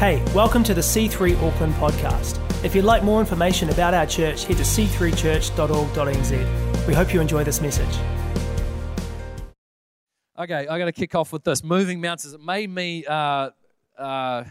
Hey, welcome to the C3 Auckland podcast. If you'd like more information about our church, head to c3church.org.nz. We hope you enjoy this message. Okay, I got to kick off with this. Moving mountains. It made me uh, uh,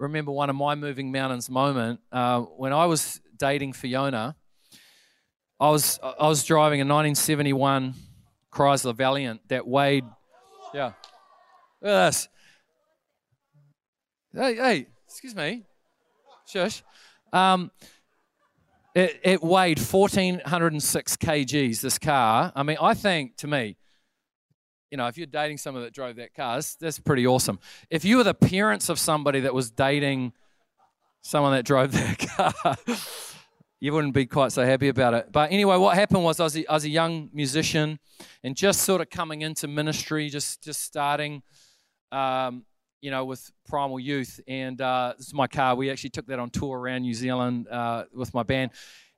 remember one of my moving mountains moment uh, when I was dating Fiona. I was I was driving a 1971 Chrysler Valiant that weighed, yeah, look at this. Hey, hey, excuse me, shush. Um, it, it weighed 1,406 kgs. This car. I mean, I think to me, you know, if you're dating someone that drove that car, that's, that's pretty awesome. If you were the parents of somebody that was dating someone that drove that car, you wouldn't be quite so happy about it. But anyway, what happened was I was a, I was a young musician and just sort of coming into ministry, just just starting, um, you know, with Primal Youth. And uh, this is my car. We actually took that on tour around New Zealand uh, with my band,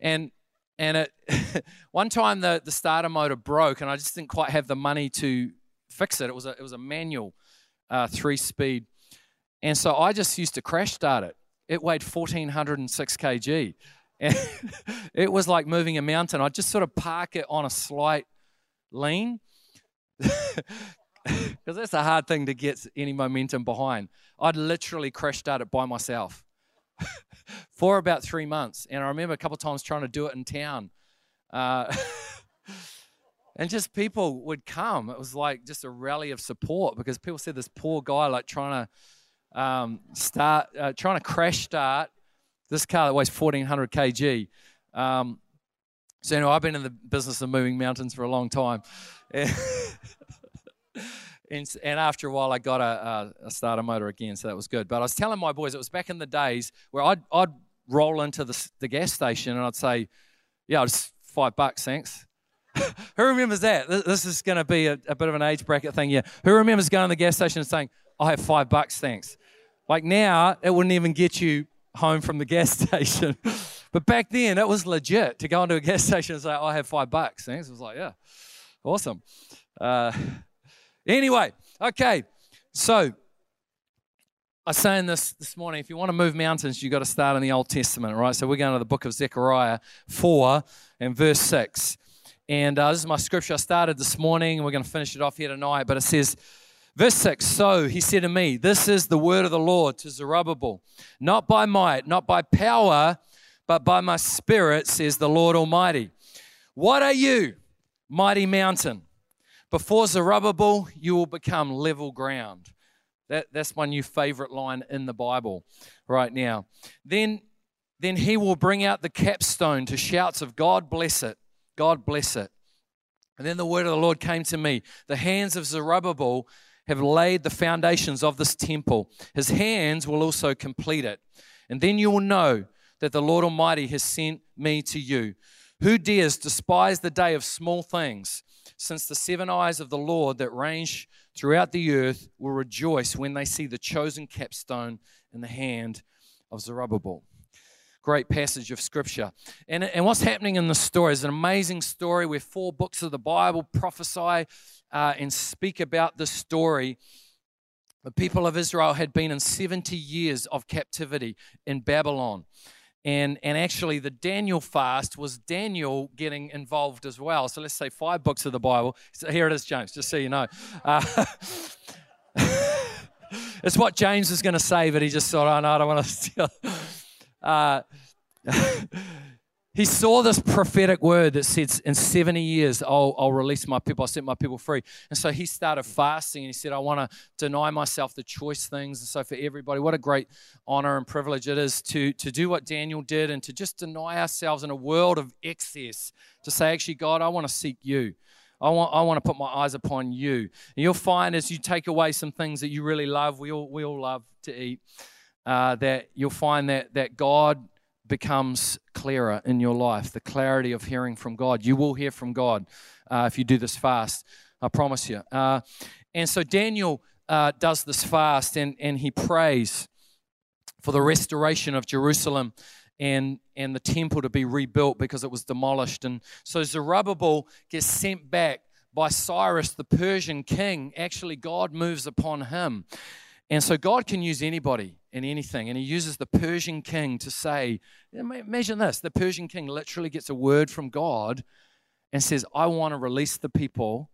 and and it one time the the starter motor broke, and I just didn't quite have the money to fix it. It was a it was a manual uh, three speed, and so I just used to crash start it. It weighed 1406 kg. And it was like moving a mountain. I'd just sort of park it on a slight lean because that's a hard thing to get any momentum behind. I'd literally crash start it by myself for about three months. And I remember a couple times trying to do it in town. Uh, and just people would come. It was like just a rally of support because people said this poor guy, like trying to um, start, uh, trying to crash start this car that weighs 1400 kg. Um, so, anyway, I've been in the business of moving mountains for a long time. And, and, after a while, I got a, a, starter motor again, so that was good. But I was telling my boys, it was back in the days where I'd, I'd roll into the, the gas station and I'd say, Yeah, it's five bucks, thanks. Who remembers that? This is going to be a, a, bit of an age bracket thing yeah. Who remembers going to the gas station and saying, I have five bucks, thanks? Like now, it wouldn't even get you home from the gas station. but back then, it was legit to go into a gas station and say, I have five bucks. Thanks. It was like, yeah, awesome. Uh, anyway, okay. So I saying this this morning, if you want to move mountains, you've got to start in the Old Testament, right? So we're going to the book of Zechariah 4 and verse 6. And uh, this is my scripture I started this morning, and we're going to finish it off here tonight. But it says, Verse 6 So he said to me, This is the word of the Lord to Zerubbabel, not by might, not by power, but by my spirit, says the Lord Almighty. What are you, mighty mountain? Before Zerubbabel, you will become level ground. That, that's my new favorite line in the Bible right now. Then, then he will bring out the capstone to shouts of God bless it, God bless it. And then the word of the Lord came to me The hands of Zerubbabel have laid the foundations of this temple. His hands will also complete it. And then you will know that the Lord Almighty has sent me to you. Who dares despise the day of small things, since the seven eyes of the Lord that range throughout the earth will rejoice when they see the chosen capstone in the hand of Zerubbabel? Great passage of scripture. And, and what's happening in the story is an amazing story where four books of the Bible prophesy uh, and speak about the story. The people of Israel had been in 70 years of captivity in Babylon. And, and actually, the Daniel fast was Daniel getting involved as well. So let's say five books of the Bible. So here it is, James, just so you know. Uh, it's what James was going to say, but he just thought, oh, no, I don't want to steal. Uh, he saw this prophetic word that says, In 70 years, I'll, I'll release my people, I'll set my people free. And so he started fasting and he said, I want to deny myself the choice things. And so, for everybody, what a great honor and privilege it is to, to do what Daniel did and to just deny ourselves in a world of excess, to say, Actually, God, I want to seek you. I want, I want to put my eyes upon you. And you'll find as you take away some things that you really love, we all, we all love to eat, uh, that you'll find that, that God becomes clearer in your life, the clarity of hearing from God. You will hear from God uh, if you do this fast, I promise you. Uh, and so Daniel uh, does this fast and, and he prays for the restoration of Jerusalem and, and the temple to be rebuilt because it was demolished. And so Zerubbabel gets sent back by Cyrus, the Persian king. Actually, God moves upon him. And so God can use anybody and anything. And he uses the Persian king to say, imagine this the Persian king literally gets a word from God and says, I want to release the people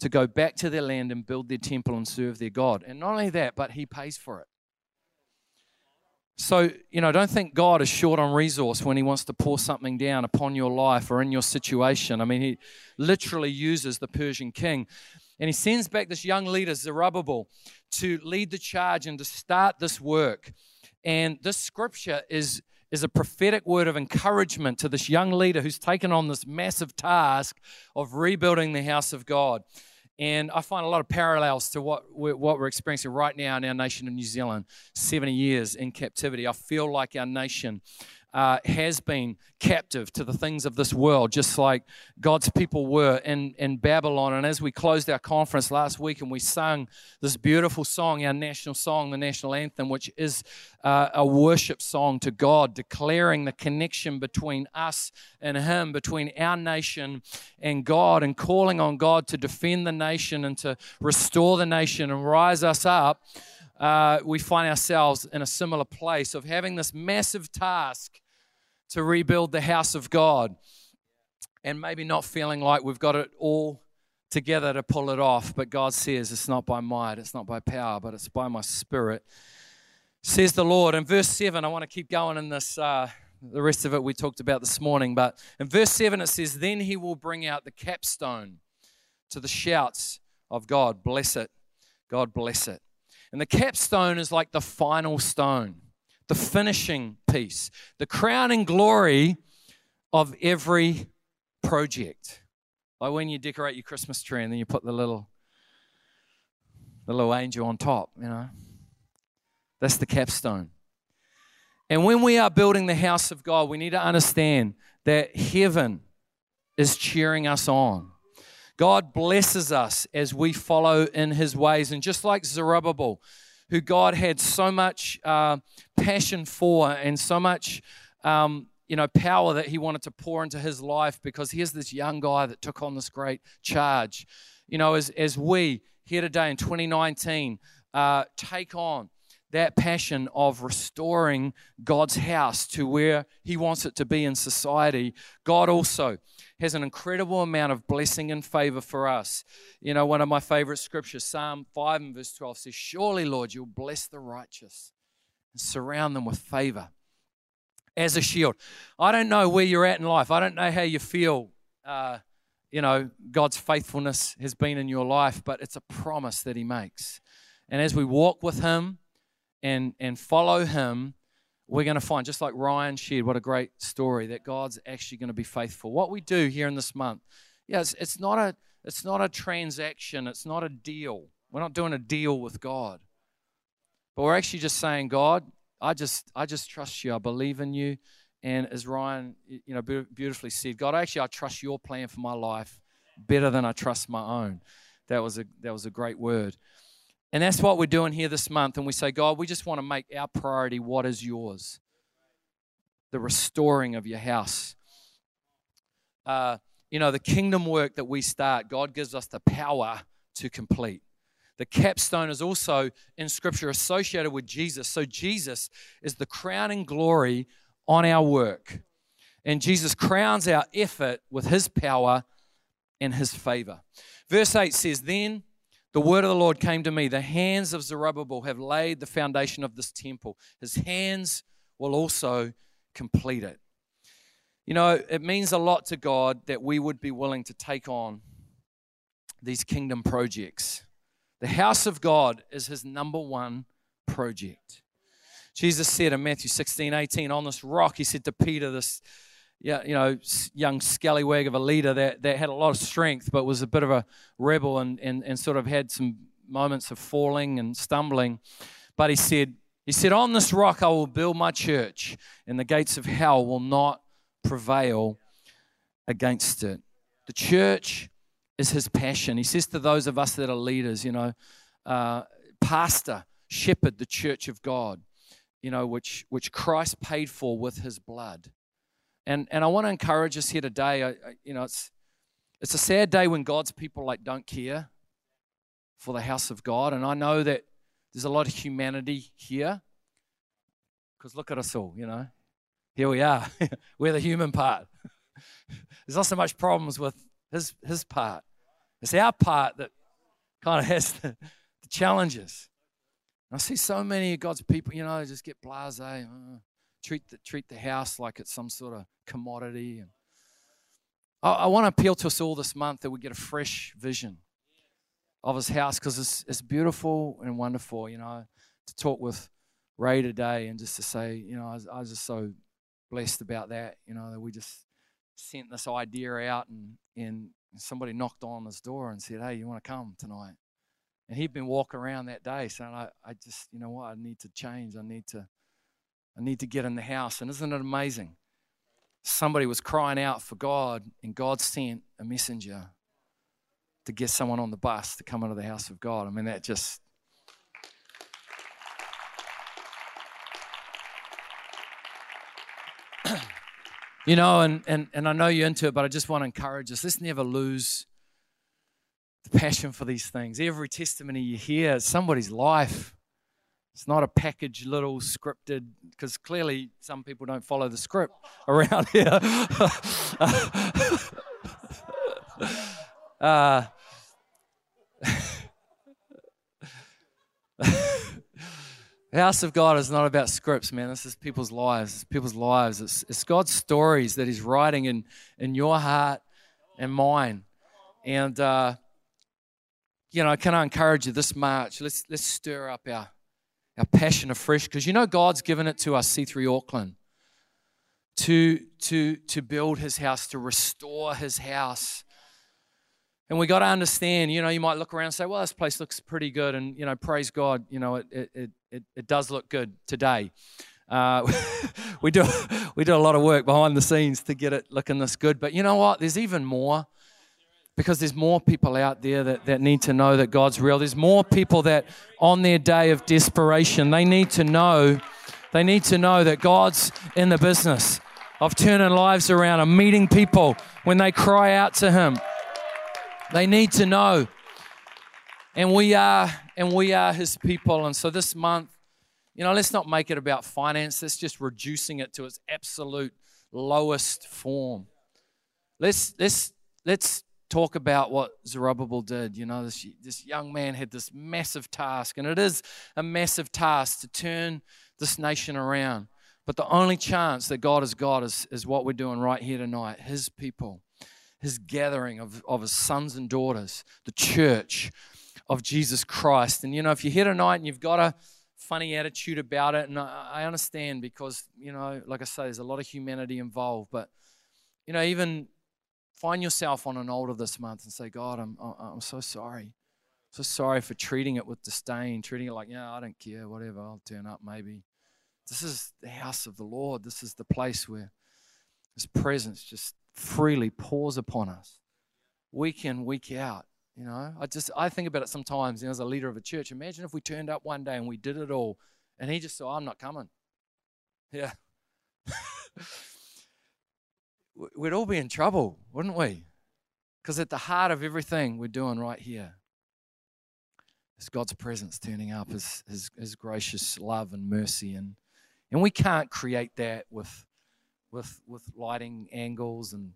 to go back to their land and build their temple and serve their God. And not only that, but he pays for it. So, you know, don't think God is short on resource when He wants to pour something down upon your life or in your situation. I mean, He literally uses the Persian king. And He sends back this young leader, Zerubbabel, to lead the charge and to start this work. And this scripture is, is a prophetic word of encouragement to this young leader who's taken on this massive task of rebuilding the house of God. And I find a lot of parallels to what we're, what we're experiencing right now in our nation of New Zealand 70 years in captivity. I feel like our nation uh, has been captive to the things of this world, just like God's people were in, in Babylon. And as we closed our conference last week and we sung this beautiful song, our national song, the national anthem, which is uh, a worship song to God, declaring the connection between us and Him, between our nation and God, and calling on God to defend the nation and to restore the nation and rise us up. Uh, we find ourselves in a similar place of having this massive task to rebuild the house of God and maybe not feeling like we've got it all together to pull it off. But God says it's not by might, it's not by power, but it's by my spirit, says the Lord. In verse 7, I want to keep going in this. Uh, the rest of it we talked about this morning. But in verse 7, it says, Then he will bring out the capstone to the shouts of God. Bless it. God bless it. And the capstone is like the final stone the finishing piece, the crowning glory of every project. Like when you decorate your Christmas tree and then you put the little the little angel on top, you know. That's the capstone. And when we are building the house of God, we need to understand that heaven is cheering us on. God blesses us as we follow in his ways. And just like Zerubbabel, who God had so much uh, passion for and so much, um, you know, power that He wanted to pour into his life because here's this young guy that took on this great charge. You know, as, as we here today in 2019 uh, take on that passion of restoring God's house to where He wants it to be in society, God also has an incredible amount of blessing and favor for us. You know, one of my favorite scriptures, Psalm 5 and verse 12 says, Surely, Lord, you'll bless the righteous and surround them with favor as a shield. I don't know where you're at in life. I don't know how you feel. Uh, you know, God's faithfulness has been in your life, but it's a promise that He makes. And as we walk with Him and, and follow Him, we're going to find, just like Ryan shared, what a great story that God's actually going to be faithful. What we do here in this month, yeah, it's, it's, not a, it's not a transaction, it's not a deal. We're not doing a deal with God. But we're actually just saying, God, I just, I just trust you. I believe in you. And as Ryan, you know, beautifully said, God, actually, I trust your plan for my life better than I trust my own. That was a, that was a great word. And that's what we're doing here this month. And we say, God, we just want to make our priority what is yours the restoring of your house. Uh, you know, the kingdom work that we start, God gives us the power to complete. The capstone is also in Scripture associated with Jesus. So Jesus is the crowning glory on our work. And Jesus crowns our effort with his power and his favor. Verse 8 says, Then the word of the Lord came to me. The hands of Zerubbabel have laid the foundation of this temple. His hands will also complete it. You know, it means a lot to God that we would be willing to take on these kingdom projects. The house of God is his number one project. Jesus said in Matthew 16, 18, on this rock, he said to Peter, this yeah, you know, young scallywag of a leader that, that had a lot of strength, but was a bit of a rebel and, and, and sort of had some moments of falling and stumbling. But he said, he said, On this rock I will build my church, and the gates of hell will not prevail against it. The church is his passion. He says to those of us that are leaders, you know, uh, pastor, shepherd the church of God, you know, which, which Christ paid for with his blood. And, and I want to encourage us here today. I, I, you know, it's, it's a sad day when God's people like don't care for the house of God. And I know that there's a lot of humanity here. Because look at us all, you know. Here we are. We're the human part. there's not so much problems with his, his part. It's our part that kind of has the, the challenges. I see so many of God's people, you know, just get blase, uh, treat the treat the house like it's some sort of commodity. And I, I want to appeal to us all this month that we get a fresh vision of His house because it's it's beautiful and wonderful. You know, to talk with Ray today and just to say, you know, I was, I was just so blessed about that. You know, that we just sent this idea out and and somebody knocked on his door and said, "Hey, you want to come tonight?" And he'd been walking around that day saying, I, I just, you know what, I need to change. I need to, I need to get in the house. And isn't it amazing? Somebody was crying out for God, and God sent a messenger to get someone on the bus to come into the house of God. I mean, that just you know, and, and, and I know you're into it, but I just want to encourage us. Let's never lose the passion for these things. Every testimony you hear somebody's life. It's not a packaged little scripted, because clearly some people don't follow the script around here. uh, house of God is not about scripts, man. This is people's lives. It's people's lives. It's, it's God's stories that He's writing in, in your heart and mine. And uh, you know, can I encourage you this March? Let's let's stir up our our passion afresh because you know God's given it to us, C3 Auckland, to to to build His house, to restore His house. And we got to understand, you know, you might look around and say, well, this place looks pretty good. And, you know, praise God, you know, it, it, it, it does look good today. Uh, we, do, we do a lot of work behind the scenes to get it looking this good. But you know what? There's even more because there's more people out there that, that need to know that God's real. There's more people that on their day of desperation, they need to know, they need to know that God's in the business of turning lives around and meeting people when they cry out to Him. They need to know. And we are, and we are His people. And so this month, you know, let's not make it about finance. Let's just reducing it to its absolute lowest form. Let's let's let's talk about what Zerubbabel did. You know, this, this young man had this massive task, and it is a massive task to turn this nation around. But the only chance that God has got is, is what we're doing right here tonight His people, His gathering of, of His sons and daughters, the church of Jesus Christ. And, you know, if you're here tonight and you've got a funny attitude about it, and I, I understand because, you know, like I say, there's a lot of humanity involved, but, you know, even Find yourself on an altar this month and say, God, I'm, I'm so sorry. So sorry for treating it with disdain, treating it like, yeah, I don't care, whatever, I'll turn up maybe. This is the house of the Lord. This is the place where His presence just freely pours upon us, week in, week out. You know, I just I think about it sometimes. You know, as a leader of a church, imagine if we turned up one day and we did it all, and He just said, "I'm not coming." Yeah. we'd all be in trouble, wouldn't we? Because at the heart of everything we're doing right here is God's presence turning up, His, His, His gracious love and mercy. And, and we can't create that with, with, with lighting angles and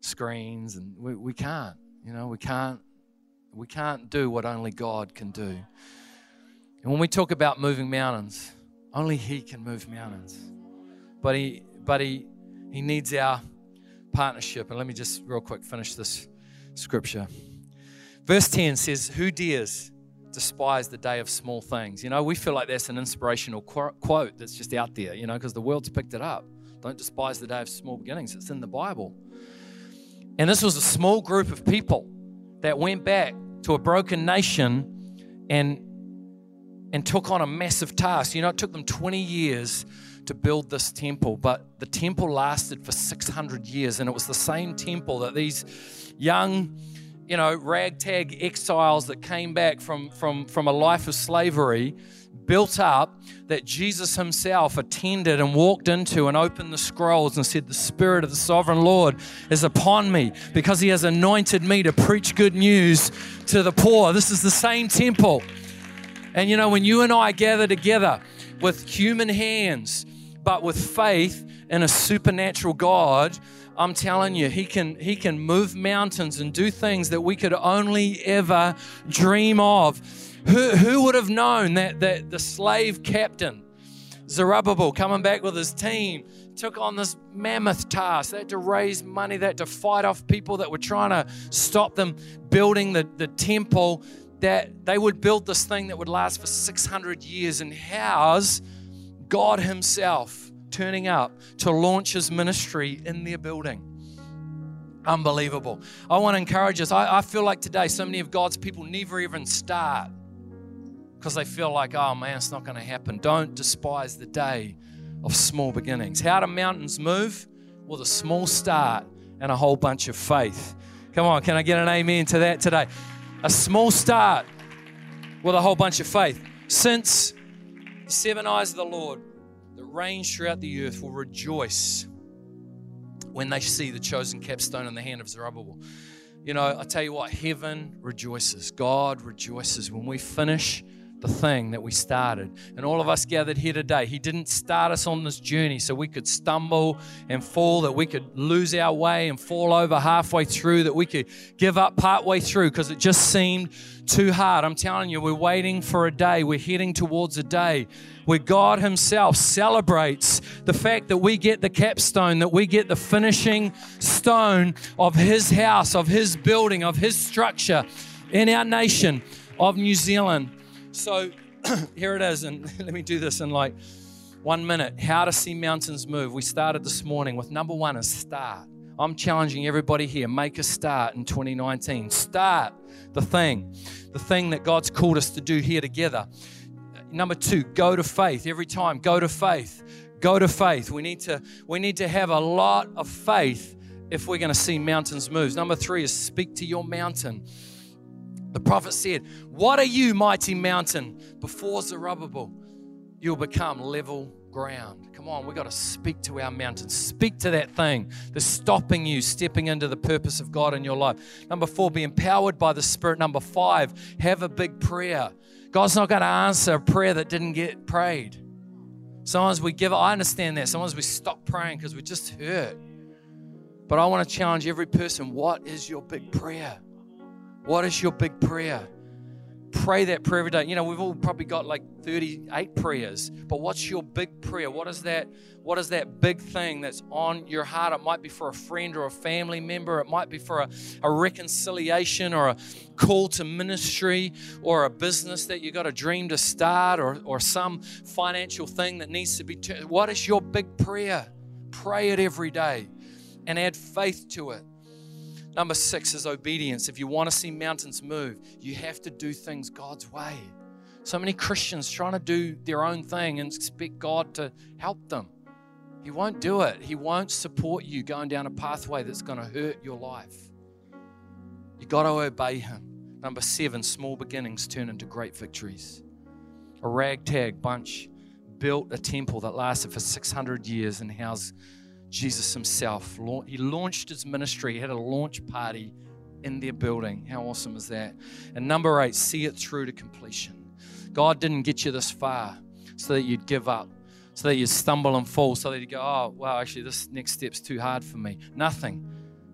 screens. And we, we can't, you know, we can't, we can't do what only God can do. And when we talk about moving mountains, only He can move mountains. But He, but He, He needs our partnership. And let me just real quick finish this scripture. Verse 10 says, Who dares despise the day of small things? You know, we feel like that's an inspirational quote that's just out there, you know, because the world's picked it up. Don't despise the day of small beginnings. It's in the Bible. And this was a small group of people that went back to a broken nation and and took on a massive task. You know, it took them 20 years to build this temple, but the temple lasted for 600 years, and it was the same temple that these young, you know, ragtag exiles that came back from, from, from a life of slavery built up that Jesus himself attended and walked into and opened the scrolls and said, The Spirit of the Sovereign Lord is upon me because he has anointed me to preach good news to the poor. This is the same temple And you know, when you and I gather together with human hands, but with faith in a supernatural God, I'm telling you, he can he can move mountains and do things that we could only ever dream of. Who, who would have known that, that the slave captain, Zerubbabel, coming back with his team, took on this mammoth task. They had to raise money, they had to fight off people that were trying to stop them building the, the temple, that they would build this thing that would last for 600 years and house God Himself turning up to launch His ministry in their building. Unbelievable. I want to encourage us. I, I feel like today so many of God's people never even start because they feel like, oh man, it's not going to happen. Don't despise the day of small beginnings. How do mountains move? With a small start and a whole bunch of faith. Come on, can I get an amen to that today? A small start with a whole bunch of faith. Since the seven eyes of the Lord that range throughout the earth will rejoice when they see the chosen capstone in the hand of Zerubbabel. You know, I tell you what, heaven rejoices. God rejoices when we finish the thing that we started. And all of us gathered here today, He didn't start us on this journey so we could stumble and fall, that we could lose our way and fall over halfway through, that we could give up partway through because it just seemed too hard. I'm telling you, we're waiting for a day, we're heading towards a day where God Himself celebrates the fact that we get the capstone, that we get the finishing stone of His house, of His building, of His structure in our nation of New Zealand. So here it is, and let me do this in like one minute. How to see mountains move. We started this morning with number one is start. I'm challenging everybody here make a start in 2019. Start the thing, the thing that God's called us to do here together. Number two, go to faith. Every time, go to faith. Go to faith. We need to, we need to have a lot of faith if we're going to see mountains move. Number three is speak to your mountain. The prophet said, What are you, mighty mountain? Before Zerubbabel, you'll become level ground. Come on, we've got to speak to our mountain. Speak to that thing that's stopping you stepping into the purpose of God in your life. Number four, be empowered by the Spirit. Number five, have a big prayer. God's not going to answer a prayer that didn't get prayed. Sometimes we give, I understand that. Sometimes we stop praying because we're just hurt. But I want to challenge every person what is your big prayer? What is your big prayer? Pray that prayer every day. You know, we've all probably got like 38 prayers, but what's your big prayer? What is that? What is that big thing that's on your heart? It might be for a friend or a family member. It might be for a, a reconciliation or a call to ministry or a business that you got a dream to start or, or some financial thing that needs to be. T- what is your big prayer? Pray it every day and add faith to it. Number six is obedience. If you want to see mountains move, you have to do things God's way. So many Christians trying to do their own thing and expect God to help them. He won't do it. He won't support you going down a pathway that's going to hurt your life. You got to obey Him. Number seven, small beginnings turn into great victories. A ragtag bunch built a temple that lasted for 600 years and housed Jesus himself. He launched his ministry, he had a launch party in their building. How awesome is that? And number eight, see it through to completion. God didn't get you this far so that you'd give up, so that you'd stumble and fall, so that you'd go, oh, wow, actually, this next step's too hard for me. Nothing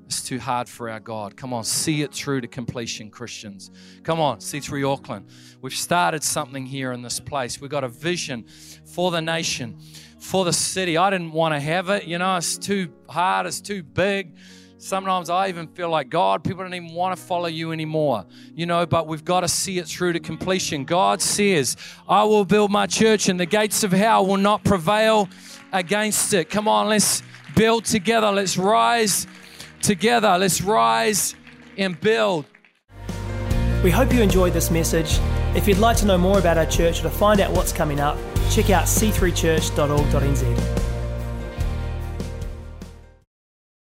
is too hard for our God. Come on, see it through to completion, Christians. Come on, C3 Auckland. We've started something here in this place. We've got a vision for the nation for the city. I didn't want to have it. You know, it's too hard, it's too big. Sometimes I even feel like, God, people don't even want to follow you anymore. You know, but we've got to see it through to completion. God says, I will build my church and the gates of hell will not prevail against it. Come on, let's build together. Let's rise together. Let's rise and build. We hope you enjoyed this message. If you'd like to know more about our church or to find out what's coming up, check out c3church.org.nz.